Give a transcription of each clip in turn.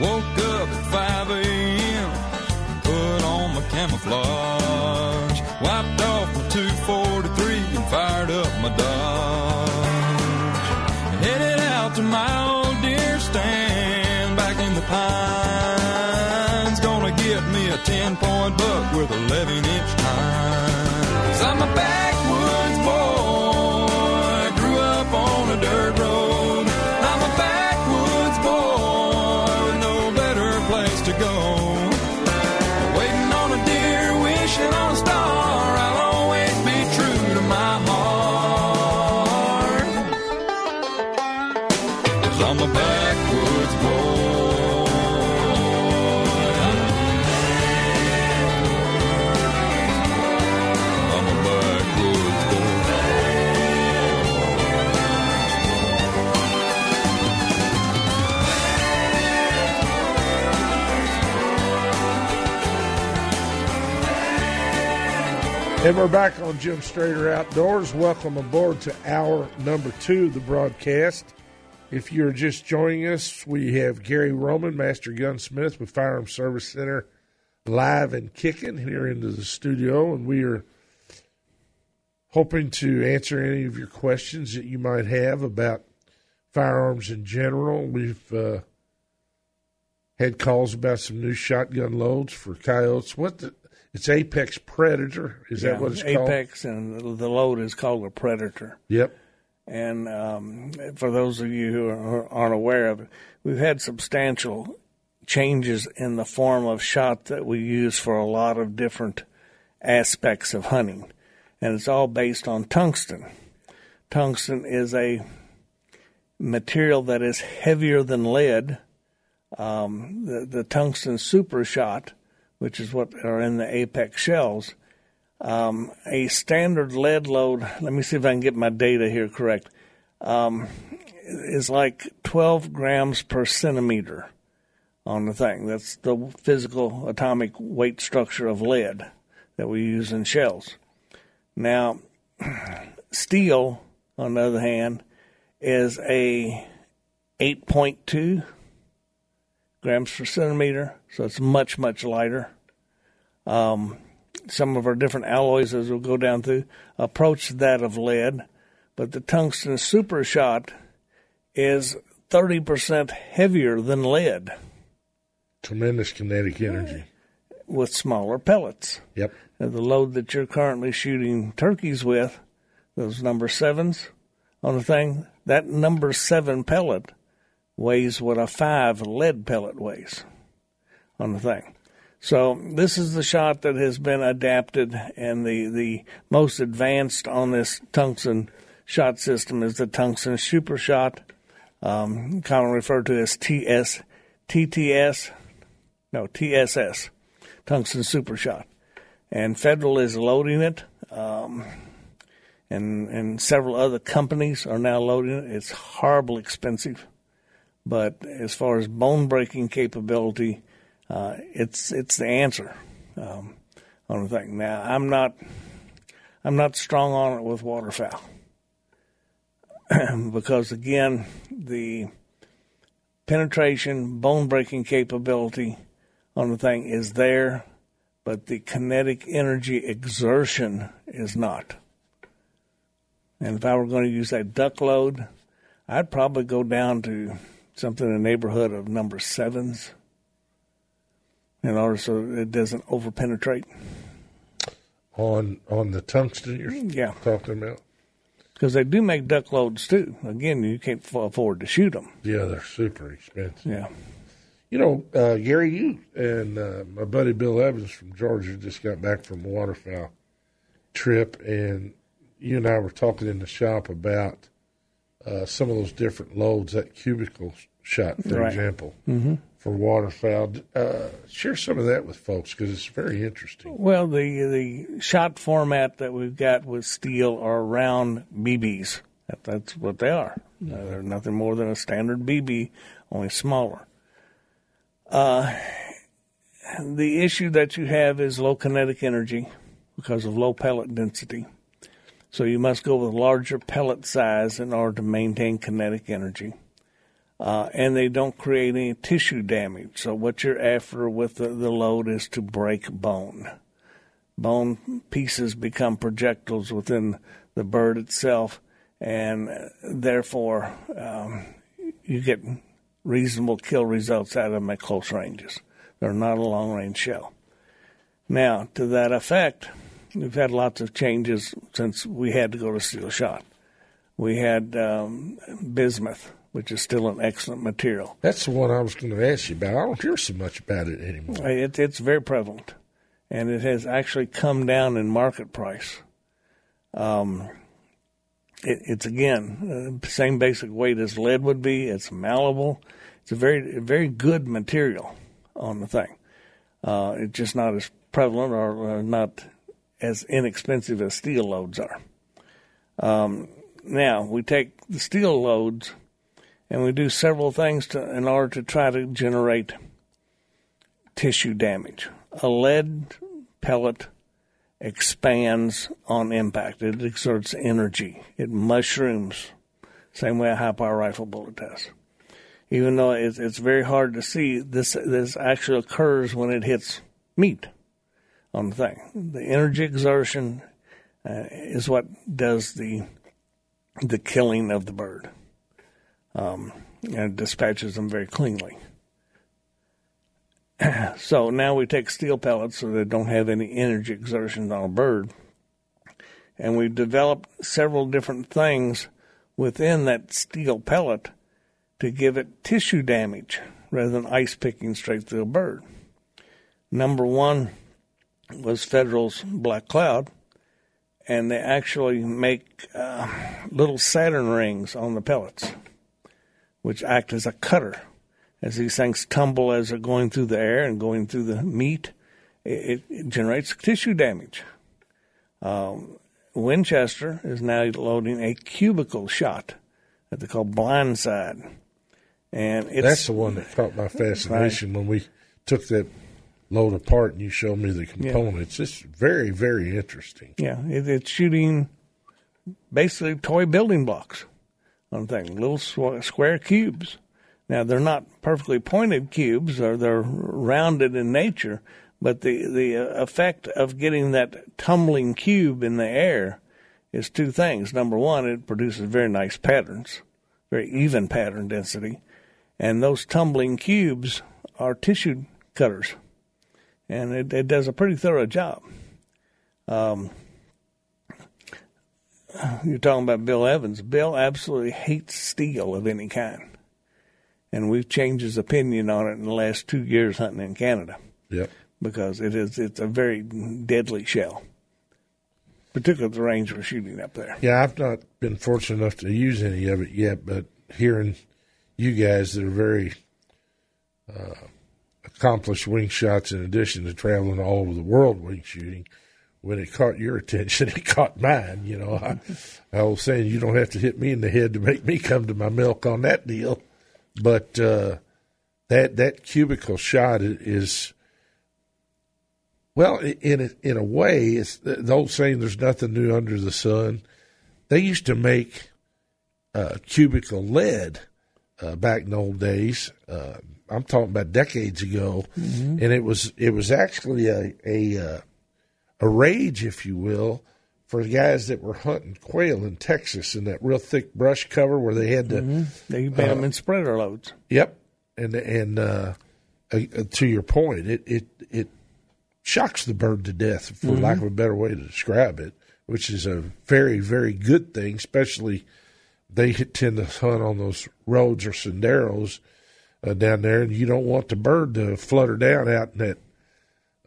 Woke up at 5 a.m. Put on my camouflage. Wiped off my 243 and fired up my Dodge. Headed out to my old deer stand back in the pines. Gonna get me a 10 point buck with 11 And we're back on Jim Strader Outdoors. Welcome aboard to hour number two of the broadcast. If you're just joining us, we have Gary Roman, Master Gunsmith with Firearm Service Center, live and kicking here into the studio, and we are hoping to answer any of your questions that you might have about firearms in general. We've uh, had calls about some new shotgun loads for coyotes. What the, it's Apex Predator. Is that what it's called? Apex, and the- the load is called a Predator. Yep. And um, for those of you who are, aren't aware of it, we've had substantial changes in the form of shot that we use for a lot of different aspects of hunting. And it's all based on tungsten. Tungsten is a material that is heavier than lead. Um, the, the tungsten super shot, which is what are in the Apex shells, um, a standard lead load, let me see if I can get my data here correct, um, is like 12 grams per centimeter on the thing. That's the physical atomic weight structure of lead that we use in shells. Now, steel, on the other hand, is a 8.2 grams per centimeter, so it's much, much lighter. Um, some of our different alloys, as we'll go down through, approach that of lead, but the tungsten super shot is 30% heavier than lead Tremendous kinetic energy. with smaller pellets. Yep. Now, the load that you're currently shooting turkeys with, those number sevens on the thing, that number seven pellet weighs what a five lead pellet weighs on the thing. So this is the shot that has been adapted, and the, the most advanced on this tungsten shot system is the tungsten super shot, um, commonly referred to as TS, TTS, no TSS, tungsten super shot, and Federal is loading it. Um, and and several other companies are now loading it. It's horribly expensive, but as far as bone breaking capability, uh, it's it's the answer um, on the thing. Now I'm not I'm not strong on it with waterfowl because again the penetration bone breaking capability on the thing is there, but the kinetic energy exertion is not. And if I were going to use that duck load, I'd probably go down to something in the neighborhood of number sevens in order so it doesn't overpenetrate. On on the tungsten you're Yeah. talking about. Because they do make duck loads too. Again, you can't f- afford to shoot them. Yeah, they're super expensive. Yeah. You know, uh, Gary, you and uh, my buddy Bill Evans from Georgia just got back from a waterfowl trip, and you and I were talking in the shop about uh, some of those different loads. That cubical shot, for Right. example, mm-hmm. for waterfowl. Uh, share some of that with folks because it's very interesting. Well, the the shot format that we've got with steel are round BBs. That, that's what they are. Uh, they're nothing more than a standard BB, only smaller. Uh, the issue that you have is low kinetic energy because of low pellet density. So you must go with larger pellet size in order to maintain kinetic energy. Uh, and they don't create any tissue damage. So what you're after with the, the load is to break bone. Bone pieces become projectiles within the bird itself, and therefore um, you get reasonable kill results out of them at close ranges. They're not a long range shell. Now, to that effect, we've had lots of changes since we had to go to steel shot. We had um, bismuth, which is still an excellent material. That's the one I was going to ask you about. I don't hear so much about it anymore. It, it's very prevalent, and it has actually come down in market price. Um, it, it's again uh, same basic weight as lead would be. It's malleable. It's a very very good material on the thing. Uh, it's just not as prevalent or uh, not as inexpensive as steel loads are. Um, now we take the steel loads and we do several things to, in order to try to generate tissue damage. A lead pellet expands on impact. It exerts energy. It mushrooms, same way a high power rifle bullet does. Even though it's, it's very hard to see, this this actually occurs when it hits meat on the thing. The energy exertion uh, is what does the the killing of the bird, um, and dispatches them very cleanly. so now we take steel pellets so they don't have any energy exertion on a bird. And we've developed several different things within that steel pellet to give it tissue damage rather than ice picking straight through a bird. Number one was Federal's Black Cloud, and they actually make uh, little Saturn rings on the pellets, which act as a cutter as these things tumble as they're going through the air and going through the meat, it, it generates tissue damage. Um, Winchester is now loading a cubical shot that they call blindside, and it's, That's the one that caught my fascination when we took that load apart and you showed me the components. It's very, very interesting. Yeah, it, it's shooting basically toy building blocks on the thing, little sw- square cubes. Now they're not perfectly pointed cubes, or they're rounded in nature, but the the uh, effect of getting that tumbling cube in the air is two things. Number one, it produces very nice patterns, very even pattern density, and those tumbling cubes are tissue cutters, and it, it does a pretty thorough job. Um, you're talking about Bill Evans. Bill absolutely hates steel of any kind and we've changed his opinion on it in the last two years hunting in Canada Yep. because it is it's a very deadly shell, particularly the range we're shooting up there. Yeah, I've not been fortunate enough to use any of it yet, but hearing you guys that are very uh, accomplished wing shots, in addition to traveling all over the world wing shooting, when it caught your attention, it caught mine. You know, I, I was saying you don't have to hit me in the head to make me come to my milk on that deal, but uh, that that cubical shot is. Well, in a, in a way, it's the old saying: "There's nothing new under the sun." They used to make uh, cubical lead uh, back in the old days. Uh, I'm talking about decades ago, and it was it was actually a a uh, a rage, if you will, for the guys that were hunting quail in Texas in that real thick brush cover where they had to. They made them in spreader loads. Yep, and and uh, uh, to your point, it it it shocks the bird to death, for lack of a better way to describe it, which is a very very good thing, especially they tend to hunt on those roads or senderos uh, down there, and you don't want the bird to flutter down out in that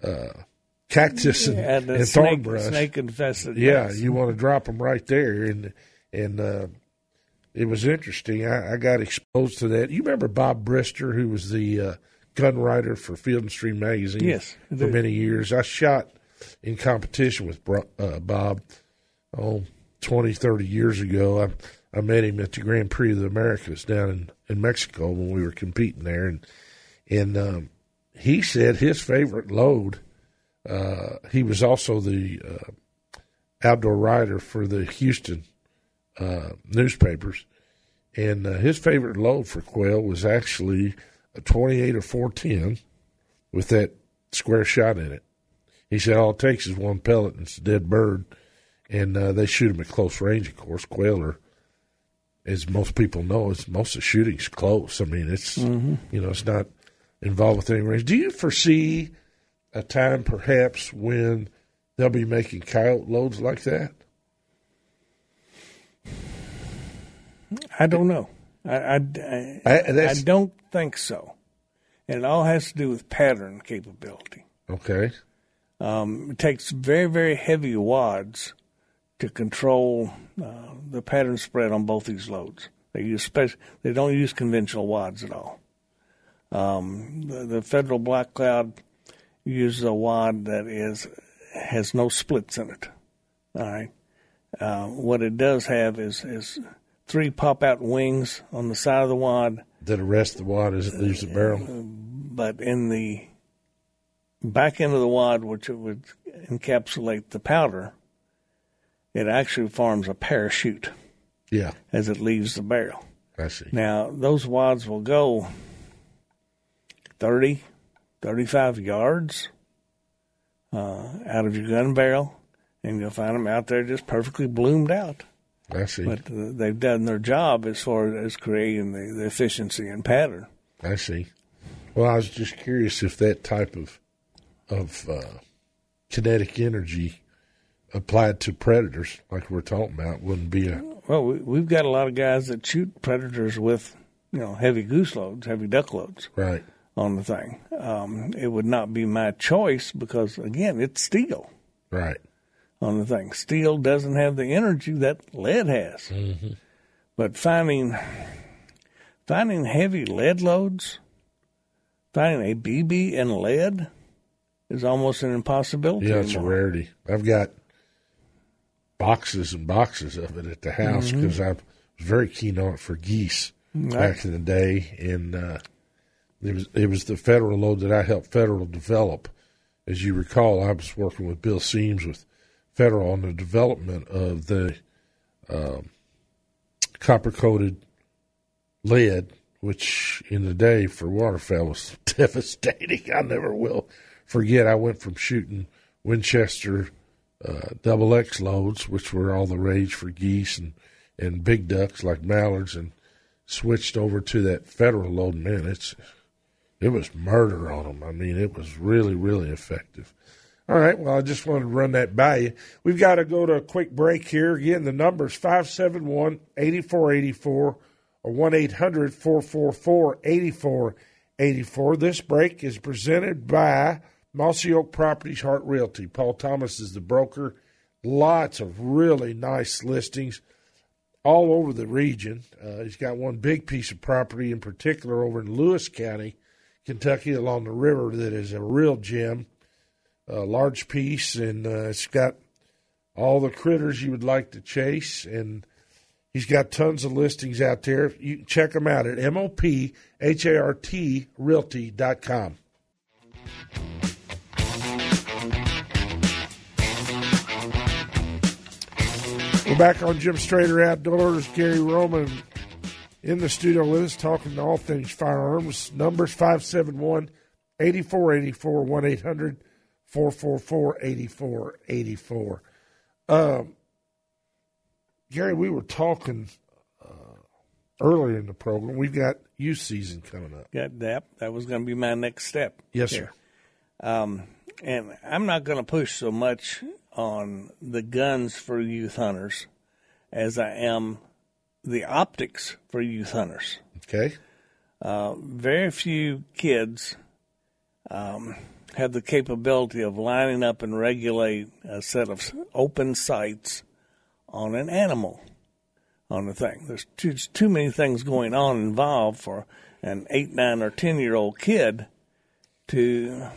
uh, cactus and, And and thorn snake, brush. snake infested. Yeah, yes. you want to drop them right there, and and uh, it was interesting. I, I got exposed to that. You remember Bob Brister, who was the uh, gun writer for Field and Stream magazine? Yes, for many years. I shot in competition with uh, Bob, oh, 20, 30 years ago. I, I met him at the Grand Prix of the Americas down in, in Mexico when we were competing there, and and um, he said his favorite load. Uh, he was also the uh, outdoor writer for the Houston uh, newspapers, and uh, his favorite load for quail was actually a 28 or 410 with that square shot in it. He said all it takes is one pellet and it's a dead bird, and uh, they shoot them at close range. Of course, quail are, as most people know, it's most of the shooting's close. I mean, it's you know it's not involved with any range. Do you foresee a time perhaps when they'll be making coyote loads like that? I don't know. I, I, I, I- I don't think so. And it all has to do with pattern capability. Okay, Um, it takes very, very heavy wads to control uh, the pattern spread on both these loads. They use spec- They don't use conventional wads at all. Um, the, the federal black cloud uses a wad that is has no splits in it. All right. Uh, what it does have is is three pop out wings on the side of the wad that arrest the wad as it leaves the barrel. but in the back end of the wad, which it would encapsulate the powder, it actually forms a parachute Yeah, as it leaves the barrel. I see. Now, those wads will go 30, 35 yards uh, out of your gun barrel, and you'll find them out there just perfectly bloomed out. I see. But uh, they've done their job as far as creating the, the efficiency and pattern. I see. Well, I was just curious if that type of of uh, kinetic energy applied to predators, like we're talking about, wouldn't be a Well, we, we've got a lot of guys that shoot predators with, you know, heavy goose loads, heavy duck loads right. On the thing. Um, it would not be my choice because, again, it's steel Right. on the thing. Steel doesn't have the energy that lead has. But finding finding heavy lead loads, finding a BB in lead is almost an impossibility. Yeah, it's a rarity. I've got boxes and boxes of it at the house because I was very keen on it for geese back in the day, and uh, it was it was the federal load that I helped federal develop. As you recall, I was working with Bill Seams with federal on the development of the um, copper coated lead, which in the day for waterfowl was devastating. I never will forget. I went from shooting Winchester uh, double X loads, which were all the rage for geese and, and big ducks like mallards, and switched over to that federal load. Man, it's it was murder on them. I mean, it was really, really effective. All right. Well, I just wanted to run that by you. We've got to go to a quick break here. Again, the number is 571 8484 or 1 800 444 8484. This break is presented by Mossy Oak Properties Heart Realty. Paul Thomas is the broker. Lots of really nice listings all over the region. Uh, he's got one big piece of property in particular over in Lewis County, Kentucky, along the river that is a real gem, a large piece, and uh, it's got all the critters you would like to chase. And he's got tons of listings out there. You can check them out at MOPHART Realty.com. We're back on Jim Strader Outdoors. Gary Roman in the studio with us talking to all things firearms. Numbers 571 8484 1 800 444 8484. Um, Gary, we were talking uh, earlier in the program. We've got youth season coming up. Got that. That was going to be my next step. Yes, here. sir. Um, and I'm not going to push so much on the guns for youth hunters as I am the optics for youth hunters. Okay. Uh, very few kids um, have the capability of lining up and regulate a set of open sights on an animal. on a thing. There's too, too many things going on involved for an eight, nine, or ten year old kid to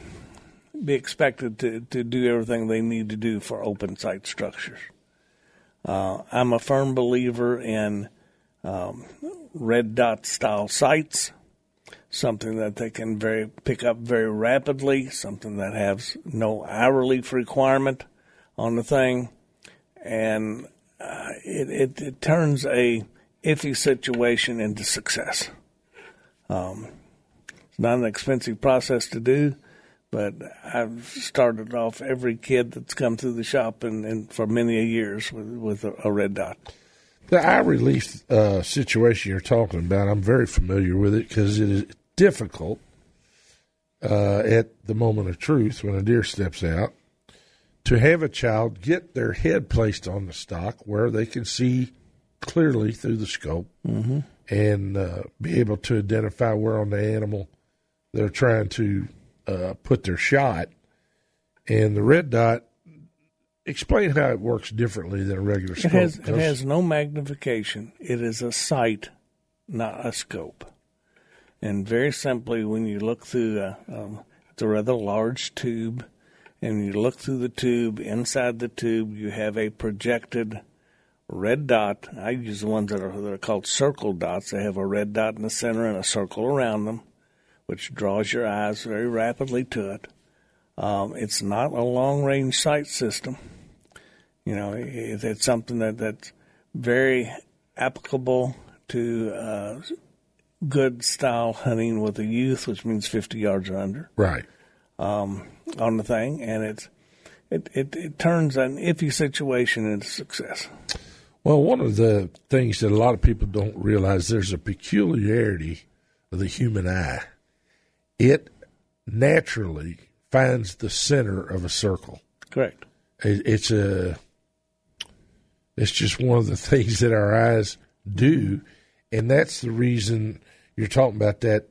be expected to, to do everything they need to do for open sight structures. Uh, I'm a firm believer in um, red dot style sights, something that they can very pick up very rapidly, something that has no eye relief requirement on the thing, and uh, it, it, it turns a iffy situation into success. Um, it's not an expensive process to do, but I've started off every kid that's come through the shop and, and for many a years with, with a, a red dot. The eye relief uh, situation you're talking about, I'm very familiar with it because it is difficult uh, at the moment of truth when a deer steps out to have a child get their head placed on the stock where they can see clearly through the scope mm-hmm. and uh, be able to identify where on the animal they're trying to uh, put their shot. And the red dot, explain how it works differently than a regular scope. It has, it has no magnification. It is a sight, not a scope. And very simply, when you look through a, um, it's a rather large tube, and you look through the tube, inside the tube, you have a projected red dot. I use the ones that are, that are called circle dots. They have a red dot in the center and a circle around them, which draws your eyes very rapidly to it. Um, it's not a long range sight system. You know, it, it's something that, that's very applicable to uh, good style hunting with a youth, which means 50 yards or under. Right. Um, on the thing, and it's it, it, it turns an iffy situation into success. Well, one of the things that a lot of people don't realize there's a peculiarity of the human eye. It naturally finds the center of a circle. Correct. It, it's a it's just one of the things that our eyes do, and that's the reason you're talking about that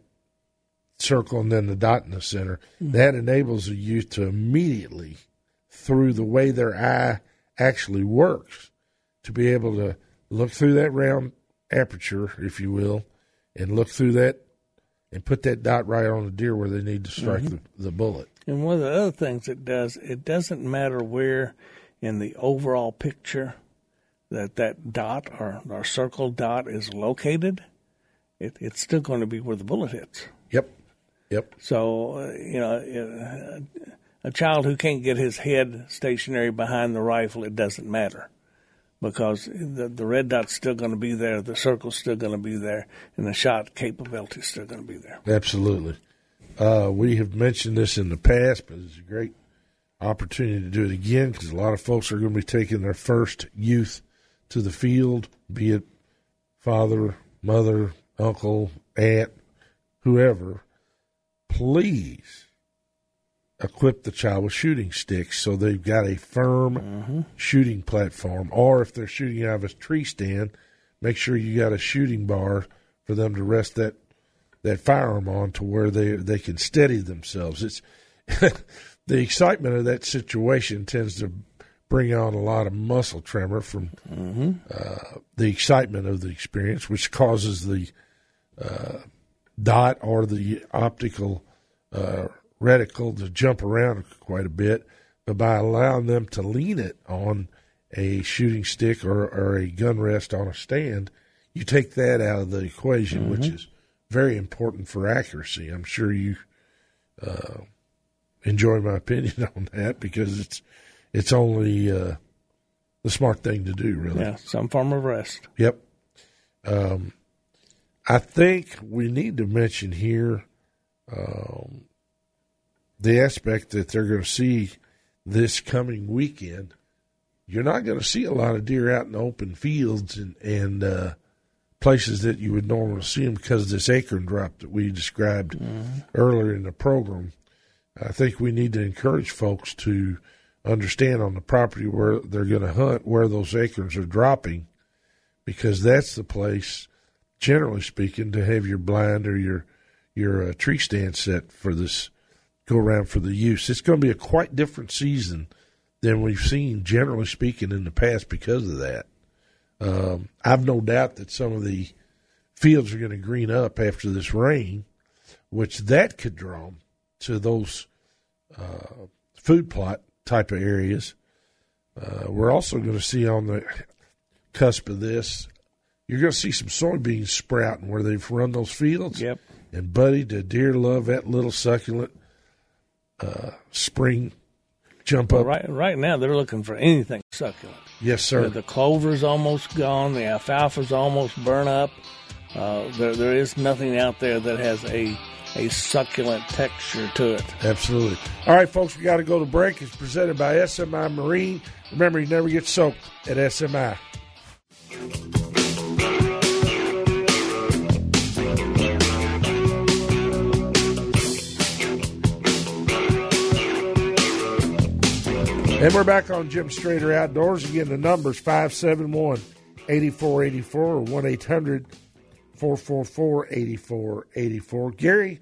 circle and then the dot in the center. Mm-hmm. That enables a youth to immediately, through the way their eye actually works, to be able to look through that round aperture, if you will, and look through that and put that dot right on the deer where they need to strike mm-hmm. the, the bullet. And one of the other things it does, it doesn't matter where in the overall picture that that dot or, or circle dot is located, it, it's still going to be where the bullet hits. Yep. Yep. So, uh, you know, uh, a child who can't get his head stationary behind the rifle, it doesn't matter because the, the red dot's still going to be there, the circle's still going to be there, and the shot capability is still going to be there. Absolutely. Uh, we have mentioned this in the past, but it's a great opportunity to do it again because a lot of folks are going to be taking their first youth to the field, be it father, mother, uncle, aunt, whoever. Please equip the child with shooting sticks so they've got a firm mm-hmm. shooting platform. Or if they're shooting out of a tree stand, make sure you got a shooting bar for them to rest that that firearm on to where they they can steady themselves. It's the excitement of that situation tends to bring on a lot of muscle tremor from mm-hmm. uh, the excitement of the experience, which causes the uh, dot or the optical uh, reticle to jump around quite a bit, but by allowing them to lean it on a shooting stick or, or a gun rest on a stand, you take that out of the equation, mm-hmm. which is very important for accuracy. I'm sure you uh, enjoy my opinion on that because it's it's only uh, the smart thing to do, really. Yeah, some form of rest. Yep. Um, I think we need to mention here um, the aspect that they're going to see this coming weekend. You're not going to see a lot of deer out in the open fields and and uh, places that you would normally see them because of this acorn drop that we described mm-hmm. earlier in the program. I think we need to encourage folks to understand on the property where they're going to hunt where those acorns are dropping, because that's the place, generally speaking, to have your blind or your your uh, tree stand set for this go around for the use. It's going to be a quite different season than we've seen, generally speaking, in the past because of that. Um, I've no doubt that some of the fields are going to green up after this rain, which that could draw to those uh, food plot type of areas. Uh, we're also going to see on the cusp of this, you're going to see some soybeans sprouting where they've run those fields. Yep. And buddy, the deer love that little succulent uh, spring jump up. Right, right now they're looking for anything succulent. Yes, sir. The, the clover's almost gone. The alfalfa's almost burnt up. Uh, there, there is nothing out there that has a a succulent texture to it. Absolutely. All right, folks, we got to go to break. It's presented by SMI Marine. Remember, you never get soaked at SMI. And we're back on Jim Strader Outdoors. Again, the number's 571 8484 or 1 800 444 8484. Gary,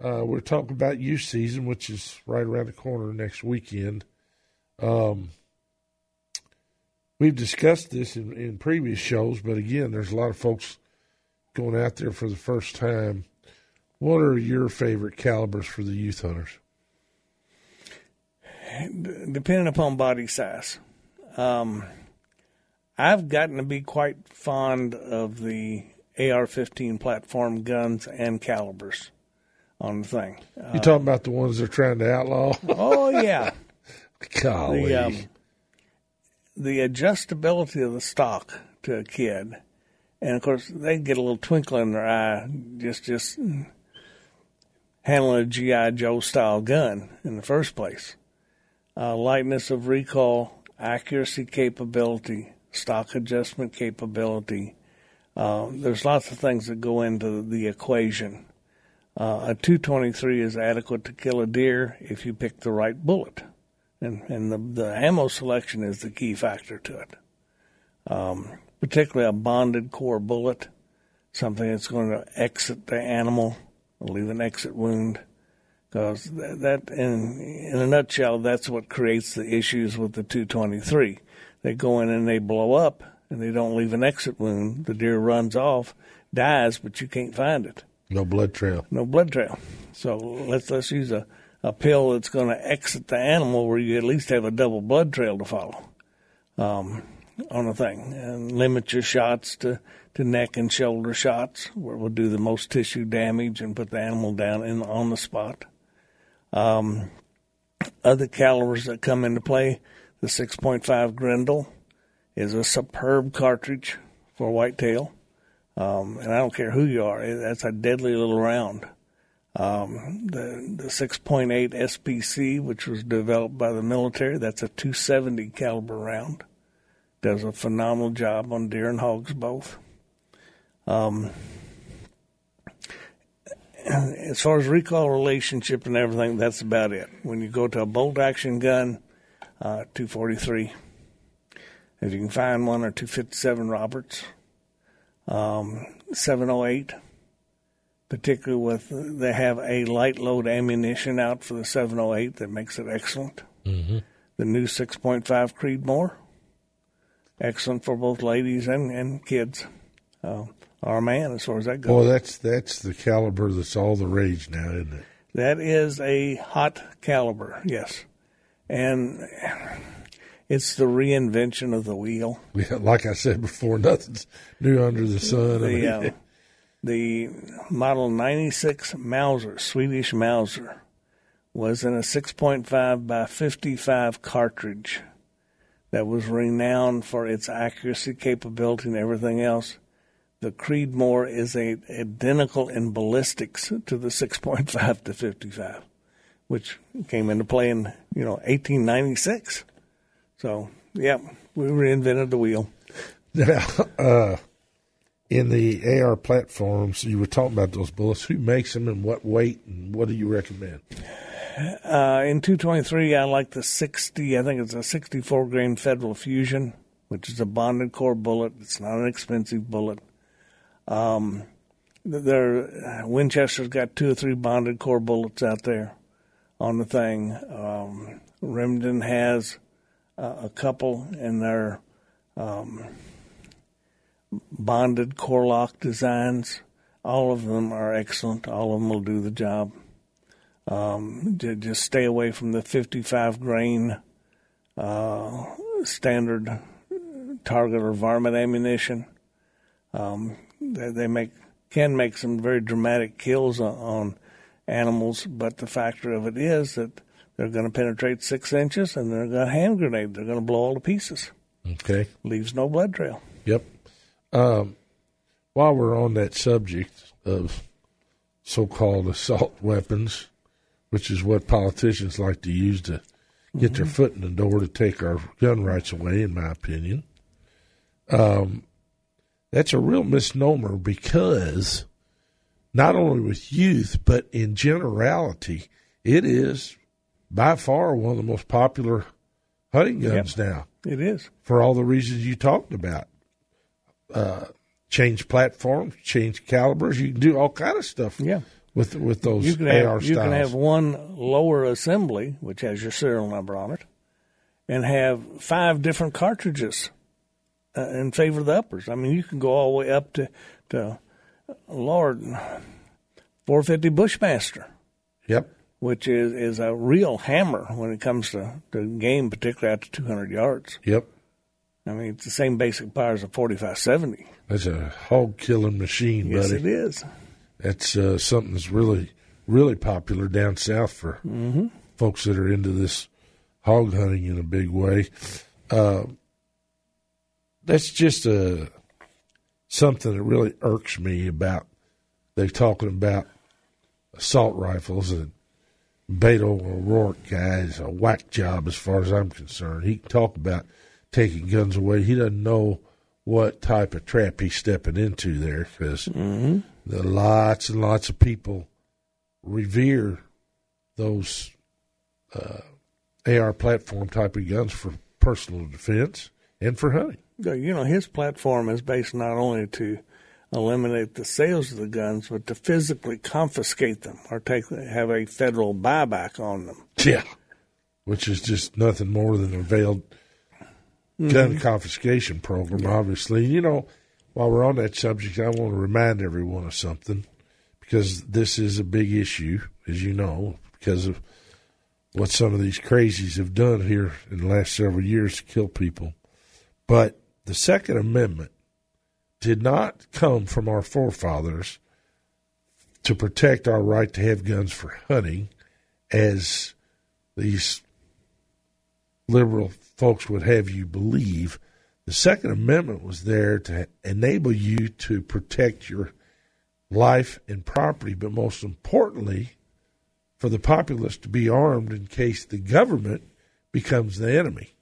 uh, we're talking about youth season, which is right around the corner next weekend. Um, we've discussed this in, in previous shows, but again, there's a lot of folks going out there for the first time. What are your favorite calibers for the youth hunters? Depending upon body size. Um, I've gotten to be quite fond of the AR-15 platform guns and calibers on the thing. You talking about the ones they're trying to outlaw? Oh yeah, Golly. the um, the adjustability of the stock to a kid, and of course they get a little twinkle in their eye just just handling a GI Joe style gun in the first place. Uh, lightness of recoil, accuracy capability, stock adjustment capability. Uh, there's lots of things that go into the equation. Uh, a 223 is adequate to kill a deer if you pick the right bullet, and and the the ammo selection is the key factor to it. Um, particularly a bonded core bullet, something that's going to exit the animal, leave an exit wound, because that, that in in a nutshell, that's what creates the issues with the 223. They go in and they blow up, and they don't leave an exit wound. The deer runs off, dies, but you can't find it no blood trail. no blood trail. So let's let's use a, a pill that's going to exit the animal where you at least have a double blood trail to follow um, on the thing, and limit your shots to, to neck and shoulder shots where we'll do the most tissue damage and put the animal down in on the spot. Um, other calibers that come into play, the 6.5 Grendel is a superb cartridge for whitetail. Um, and I don't care who you are, that's a deadly little round. Um, the the 6.8 SPC, which was developed by the military, that's a 270 caliber round. Does a phenomenal job on deer and hogs both. Um, as far as recoil relationship and everything, that's about it. When you go to a bolt action gun, uh, 243. If you can find one or 257 Roberts, um, 708, particularly with they have a light load ammunition out for the 708 that makes it excellent. Mm-hmm. The new 6.5 Creedmoor, excellent for both ladies and, and kids. Uh, or man, as far as that goes. Boy, that's that's the caliber that's all the rage now, isn't it? That is a hot caliber, yes. And it's the reinvention of the wheel. Yeah, like I said before, nothing's new under the sun. I mean, The, uh, the Model 96 Mauser, Swedish Mauser, was in a 6.5 by 55 cartridge that was renowned for its accuracy capability and everything else. The Creedmoor is a, identical in ballistics to the 6.5 to 55, which came into play in you know 1896. So yeah, we reinvented the wheel. Now, uh, in the AR platforms, you were talking about those bullets. Who makes them and what weight and what do you recommend? Uh, in 223, I like the 60. I think it's a 64 grain Federal Fusion, which is a bonded core bullet. It's not an expensive bullet. Um, there, Winchester's got two or three bonded core bullets out there on the thing. Um, Remington has uh, a couple, and they're um, bonded Core-Lokt designs. All of them are excellent. All of them will do the job. Um, just stay away from the 55 grain uh, standard target or varmint ammunition. Um, they, they, make can make some very dramatic kills on, on animals, but the factor of it is that they're going to penetrate six inches and they're going to hand grenade. They're going to blow all to pieces. Okay. Leaves no blood trail. Yep. Um, while we're on that subject of so-called assault weapons, which is what politicians like to use to get mm-hmm. their foot in the door to take our gun rights away, in my opinion. Um, that's a real misnomer because not only with youth, but in generality, it is by far one of the most popular hunting guns yep. now. It is. For all the reasons you talked about. Uh, change platforms, change calibers. You can do all kind of stuff. Yeah. With with those you can AR have, styles. You can have one lower assembly, which has your serial number on it, and have five different cartridges uh, in favor of the uppers. I mean, you can go all the way up to to Lord 450 Bushmaster. Yep. Which is, is a real hammer when it comes to, to game, particularly out to 200 yards. Yep. I mean, it's the same basic power as a 4570. That's a hog killing machine, yes, buddy. Yes, it is. That's uh, something that's really, really popular down south for mm-hmm. folks that are into this hog hunting in a big way. Uh, that's just a uh, something that really irks me about. They're talking about assault rifles and Beto O'Rourke guy is a whack job as far as I'm concerned. He can talk about taking guns away. He doesn't know what type of trap he's stepping into there because mm-hmm. the lots and lots of people revere those uh, AR platform type of guns for personal defense and for hunting. You know, his platform is based not only to eliminate the sales of the guns, but to physically confiscate them or take have a federal buyback on them. Yeah, which is just nothing more than a veiled mm-hmm. gun confiscation program, yeah. obviously. You know, while we're on that subject, I want to remind everyone of something because this is a big issue, as you know, because of what some of these crazies have done here in the last several years to kill people. But the Second Amendment did not come from our forefathers to protect our right to have guns for hunting, as these liberal folks would have you believe. The Second Amendment was there to enable you to protect your life and property, but most importantly, for the populace to be armed in case the government becomes the enemy.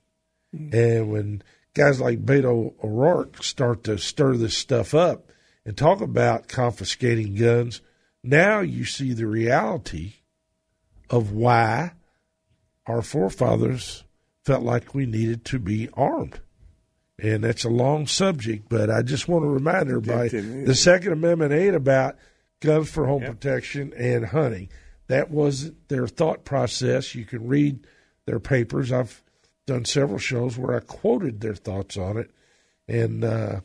Mm-hmm. And when guys like Beto O'Rourke start to stir this stuff up and talk about confiscating guns, now you see the reality of why our forefathers felt like we needed to be armed. And that's a long subject, but I just want to remind everybody the Second Amendment ain't about guns for home yep. protection and hunting. That was their thought process. You can read their papers. I've done several shows where I quoted their thoughts on it, and uh,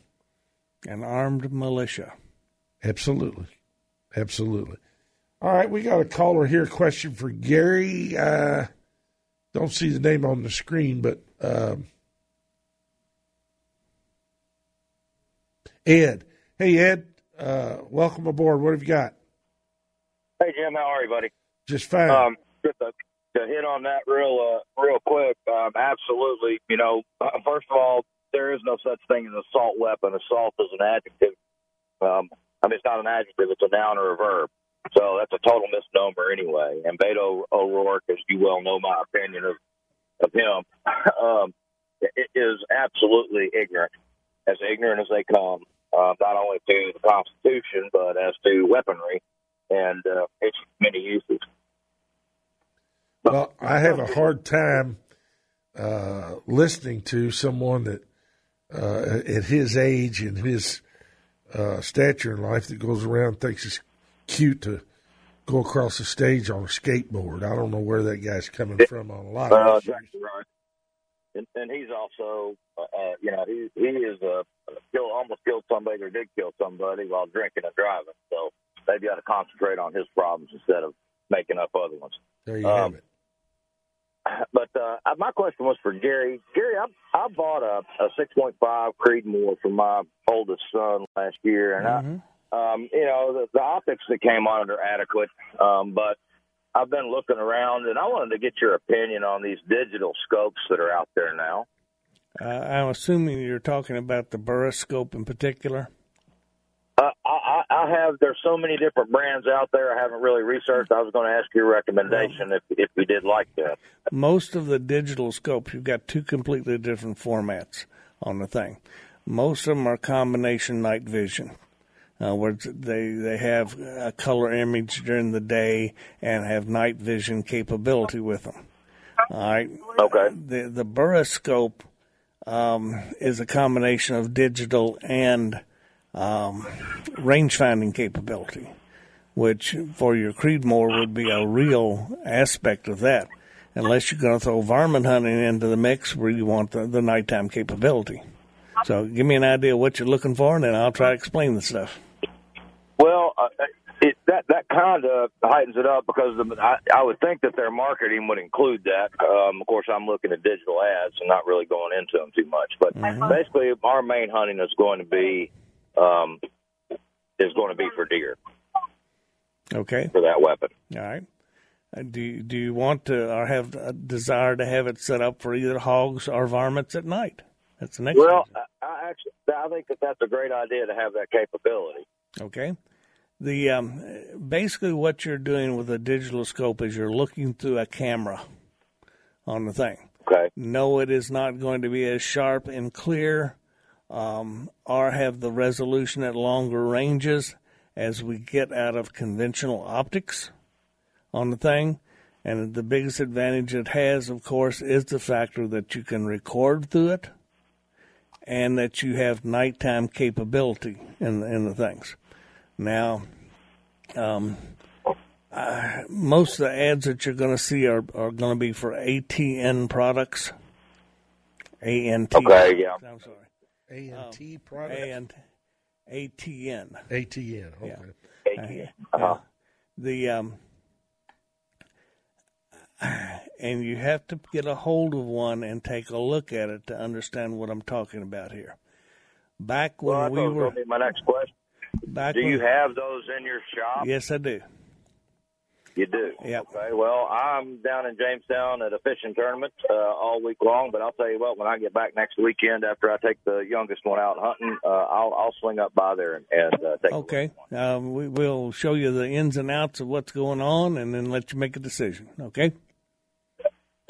an armed militia. Absolutely, absolutely. All right, we got a caller here. Question for Gary. Uh, don't see the name on the screen, but um, Ed. Hey, Ed. Uh, welcome aboard. What have you got? Hey, Jim. How are you, buddy? Just fine. Um, just a to hit on that real uh, real quick, um, absolutely. You know, uh, first of all, there is no such thing as assault weapon. Assault is an adjective. Um, I mean, it's not an adjective; it's a noun or a verb. So that's a total misnomer anyway. And Beto O'Rourke, as you well know, my opinion of of him, um, is absolutely ignorant, as ignorant as they come. Uh, not only to the Constitution, but as to weaponry and uh, its many uses. Well, I have a hard time uh, listening to someone that uh, at his age and his uh, stature in life that goes around thinks it's cute to go across the stage on a skateboard. I don't know where that guy's coming from on a lot of. Exactly right. and, and he's also, uh, uh, you know, he he is a uh, kill almost killed somebody or did kill somebody while drinking and driving. So they've got to concentrate on his problems instead of making up other ones. There you um, have it. But uh, my question was for Gary. Gary, I, I bought a, a 6.5 Creedmoor for my oldest son last year, and mm-hmm. I, um, you know, the, the optics that came on it are adequate, um, but I've been looking around, and I wanted to get your opinion on these digital scopes that are out there now. Uh, I'm assuming you're talking about the Burris scope in particular. Uh, I, I have. There's so many different brands out there. I haven't really researched. I was going to ask your recommendation if if we did like that. Most of the digital scopes, you've got two completely different formats on the thing. Most of them are combination night vision. Uh, where they they have a color image during the day and have night vision capability with them. All right. Okay. The the Burris scope um, is a combination of digital and um, range finding capability, which for your Creedmoor would be a real aspect of that, unless you're going to throw varmint hunting into the mix where you want the, the nighttime capability. So give me an idea what you're looking for, and then I'll try to explain the stuff. Well, uh, it, that that kind of heightens it up because the, I, I would think that their marketing would include that. Um, of course, I'm looking at digital ads and not really going into them too much. But mm-hmm. basically, our main hunting is going to be um, is going to be for deer. Okay. For that weapon. All right. Uh, do you, do you want to or have a desire to have it set up for either hogs or varmints at night? That's the next. Well, I, I actually I think that that's a great idea to have that capability. Okay. The um, basically what you're doing with a digital scope is you're looking through a camera on the thing. Okay. No, it is not going to be as sharp and clear um, or have the resolution at longer ranges as we get out of conventional optics on the thing. And the biggest advantage it has, of course, is the factor that you can record through it and that you have nighttime capability in, in the things. Now, um, uh, most of the ads that you're going to see are, are going to be for ATN products. ANT. Okay, yeah. I'm sorry. A and T um, product. A and ATN. ATN. Okay. Yeah. ATN. Uh-huh. Uh, the um, and you have to get a hold of one and take a look at it to understand what I'm talking about here. Back when well, we were. My next question. Back do when, you have those in your shop? Yes, I do. You do. Yeah. Okay. Well, I'm down in Jamestown at a fishing tournament uh, all week long. But I'll tell you what, when I get back next weekend after I take the youngest one out hunting, uh, I'll I'll swing up by there and, and uh, take. Okay. Um, we will show you the ins and outs of what's going on, and then let you make a decision. Okay.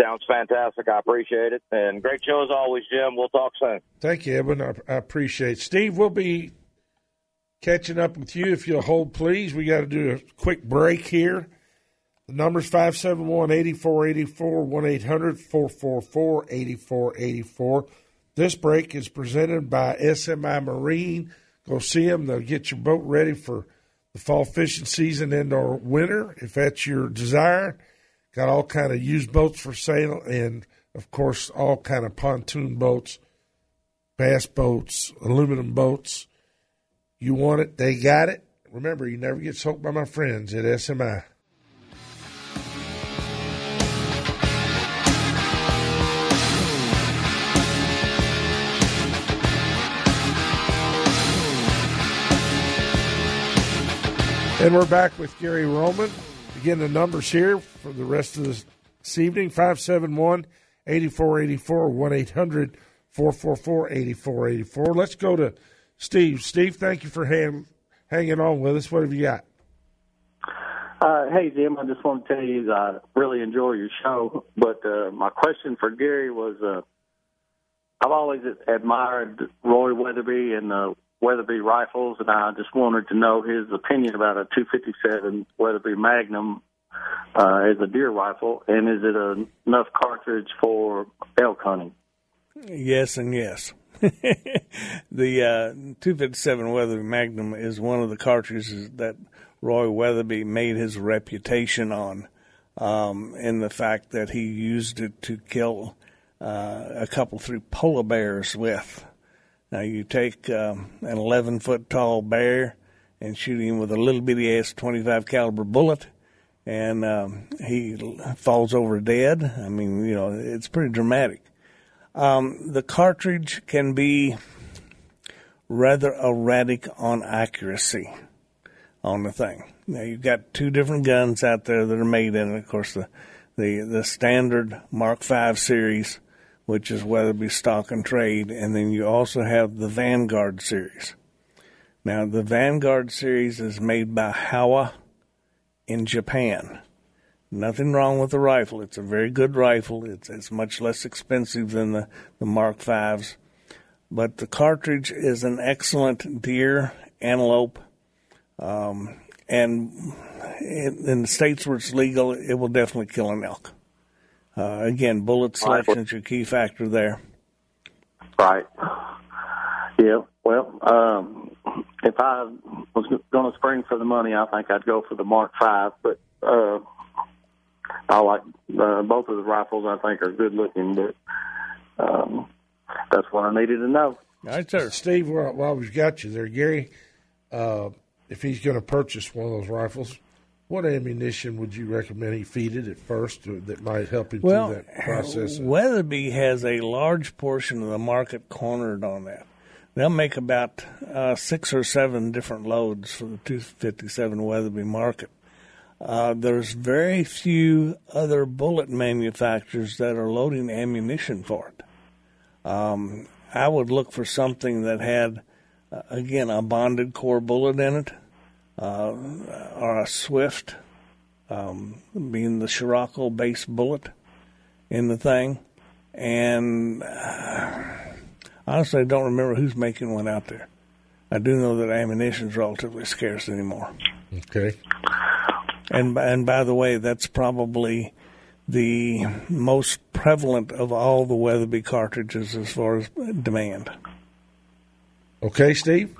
Sounds fantastic. I appreciate it, and great show as always, Jim. We'll talk soon. Thank you, Evan. I, I appreciate. It. Steve, we'll be catching up with you if you'll hold, please. We got to do a quick break here. The number's 571 8484 1 800 444 8484. This break is presented by SMI Marine. Go see them. They'll get your boat ready for the fall fishing season and or winter if that's your desire. Got all kind of used boats for sale and of course all kind of pontoon boats, bass boats, aluminum boats. You want it, they got it. Remember, you never get soaked by my friends at SMI. And we're back with Gary Roman. Again, the numbers here for the rest of this, evening 571 8484 1 800 444 8484. Let's go to Steve. Steve, thank you for hang, hanging on with us. What have you got? Uh, hey, Jim, I just want to tell you I really enjoy your show. But uh, my question for Gary was uh, I've always admired Roy Weatherby and the Weatherby rifles, and I just wanted to know his opinion about a 257 Weatherby Magnum uh, as a deer rifle, and is it a, enough cartridge for elk hunting? Yes, and yes. the uh, 257 Weatherby Magnum is one of the cartridges that Roy Weatherby made his reputation on, um, in the fact that he used it to kill uh, a couple, three polar bears with. Now you take um, an 11 foot tall bear and shoot him with a little bitty ass 25 caliber bullet, and um, he falls over dead. I mean, you know, it's pretty dramatic. Um, the cartridge can be rather erratic on accuracy on the thing. Now you've got two different guns out there that are made in it. Of course, the the the standard Mark V series, which is Weatherby stock and trade, and then you also have the Vanguard series. Now the Vanguard series is made by Howa in Japan. Nothing wrong with the rifle. It's a very good rifle. It's it's much less expensive than the, the Mark Fives. But the cartridge is an excellent deer, antelope, um, and in, in, the states where it's legal, it will definitely kill an elk. Uh, again, bullet selection is your key factor there. Right. Yeah. Well, um, if I was going to spring for the money, I think I'd go for the Mark Five. But uh, I like uh, both of the rifles. I think are good looking, but um, that's what I needed to know. All right, sir. Steve, while, while we've got you there, Gary, uh, if he's going to purchase one of those rifles, what ammunition would you recommend he feed it at first that might help him well, through that process? Weatherby has a large portion of the market cornered on that. They'll make about uh, six or seven different loads for the 257 Weatherby market. Uh, there's very few other bullet manufacturers that are loading ammunition for it. Um, I would look for something that had, uh, again, a bonded core bullet in it, uh, or a Swift, um, being the Scirocco base bullet in the thing. And uh, honestly, I don't remember who's making one out there. I do know that ammunition is relatively scarce anymore. Okay. And and by the way, that's probably the most prevalent of all the Weatherby cartridges as far as demand. Okay, Steve.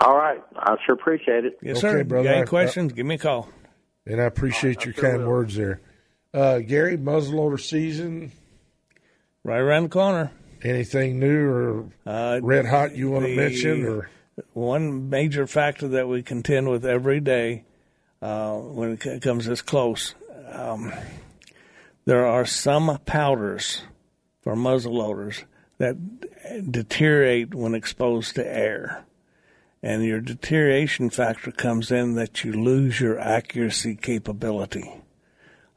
All right, I sure appreciate it. Yes, Okay, sir. brother. You got any I- questions? Give me a call. And I appreciate your kind words there. Uh, Gary, muzzleloader season, Right around the corner. anything new or Uh, red hot you want to mention? Or one major factor that we contend with every day uh, when it comes this close. Um, there are some powders for muzzle loaders that deteriorate when exposed to air. And your deterioration factor comes in that you lose your accuracy capability.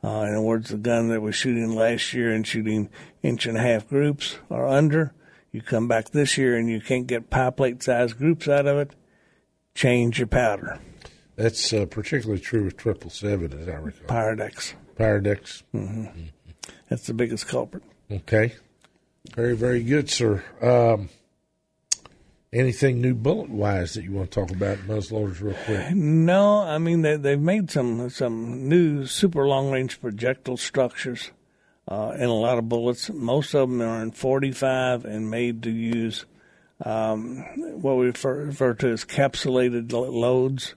Uh, in other words, the gun that was shooting last year and shooting inch and a half groups or under, you come back this year and you can't get pie plate size groups out of it, change your powder. that's uh, particularly true with triple seven, as I recall. Pyrodex. Pyrodex. That's the biggest culprit. Okay. Very, very good, sir. Um, anything new bullet wise that you want to talk about muzzleloaders real quick? No, I mean they they've made some some new super long range projectile structures uh, in a lot of bullets. Most of them are in 45 and made to use um, what we refer, refer to as capsulated loads,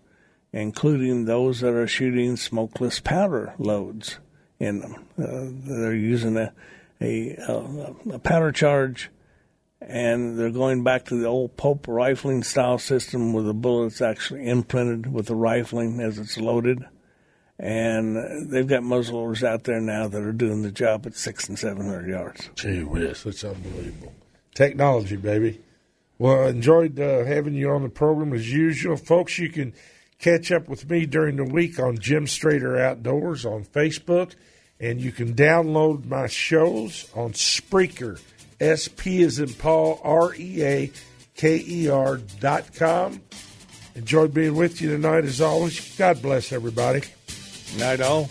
including those that are shooting smokeless powder loads in them. Uh, they're using a a, a, a powder charge and they're going back to the old Pope rifling style system where the bullet's actually imprinted with the rifling as it's loaded. And they've got muzzleloaders out there now that are doing the job at six and seven hundred yards. Gee whiz, that's unbelievable. Technology, baby. Well, I enjoyed uh, having you on the program as usual. Folks, you can catch up with me during the week on Jim Strader Outdoors on Facebook, and you can download my shows on Spreaker, S P is in Paul, R E A K E R dot com. Enjoyed being with you tonight as always. God bless everybody. Night all.